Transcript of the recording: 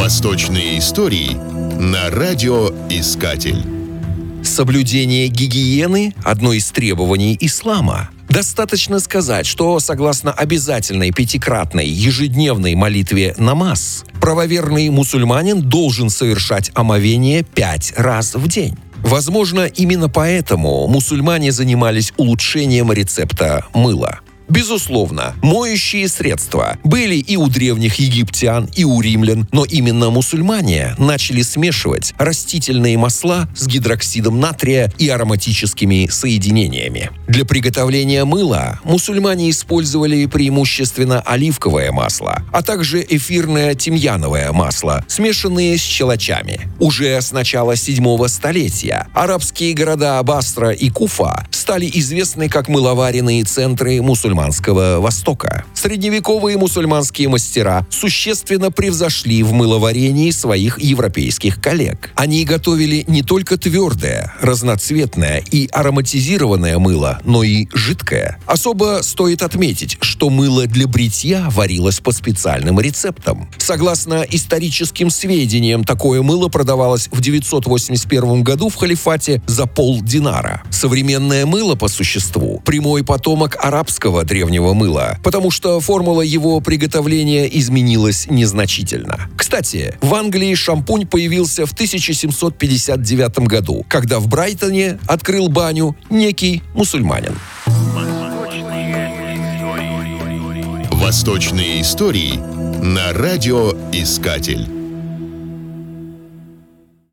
Восточные истории на радиоискатель. Соблюдение гигиены – одно из требований ислама. Достаточно сказать, что согласно обязательной пятикратной ежедневной молитве намаз, правоверный мусульманин должен совершать омовение пять раз в день. Возможно, именно поэтому мусульмане занимались улучшением рецепта мыла. Безусловно, моющие средства были и у древних египтян, и у римлян, но именно мусульмане начали смешивать растительные масла с гидроксидом натрия и ароматическими соединениями. Для приготовления мыла мусульмане использовали преимущественно оливковое масло, а также эфирное тимьяновое масло, смешанные с щелочами. Уже с начала 7 столетия арабские города Басра и Куфа стали известны как мыловаренные центры мусульманского Востока. Средневековые мусульманские мастера существенно превзошли в мыловарении своих европейских коллег. Они готовили не только твердое, разноцветное и ароматизированное мыло, но и жидкое. Особо стоит отметить, что мыло для бритья варилось по специальным рецептам. Согласно историческим сведениям, такое мыло продавалось в 981 году в халифате за полдинара. Современное мыло мыло по существу – прямой потомок арабского древнего мыла, потому что формула его приготовления изменилась незначительно. Кстати, в Англии шампунь появился в 1759 году, когда в Брайтоне открыл баню некий мусульманин. Восточные истории на радиоискатель.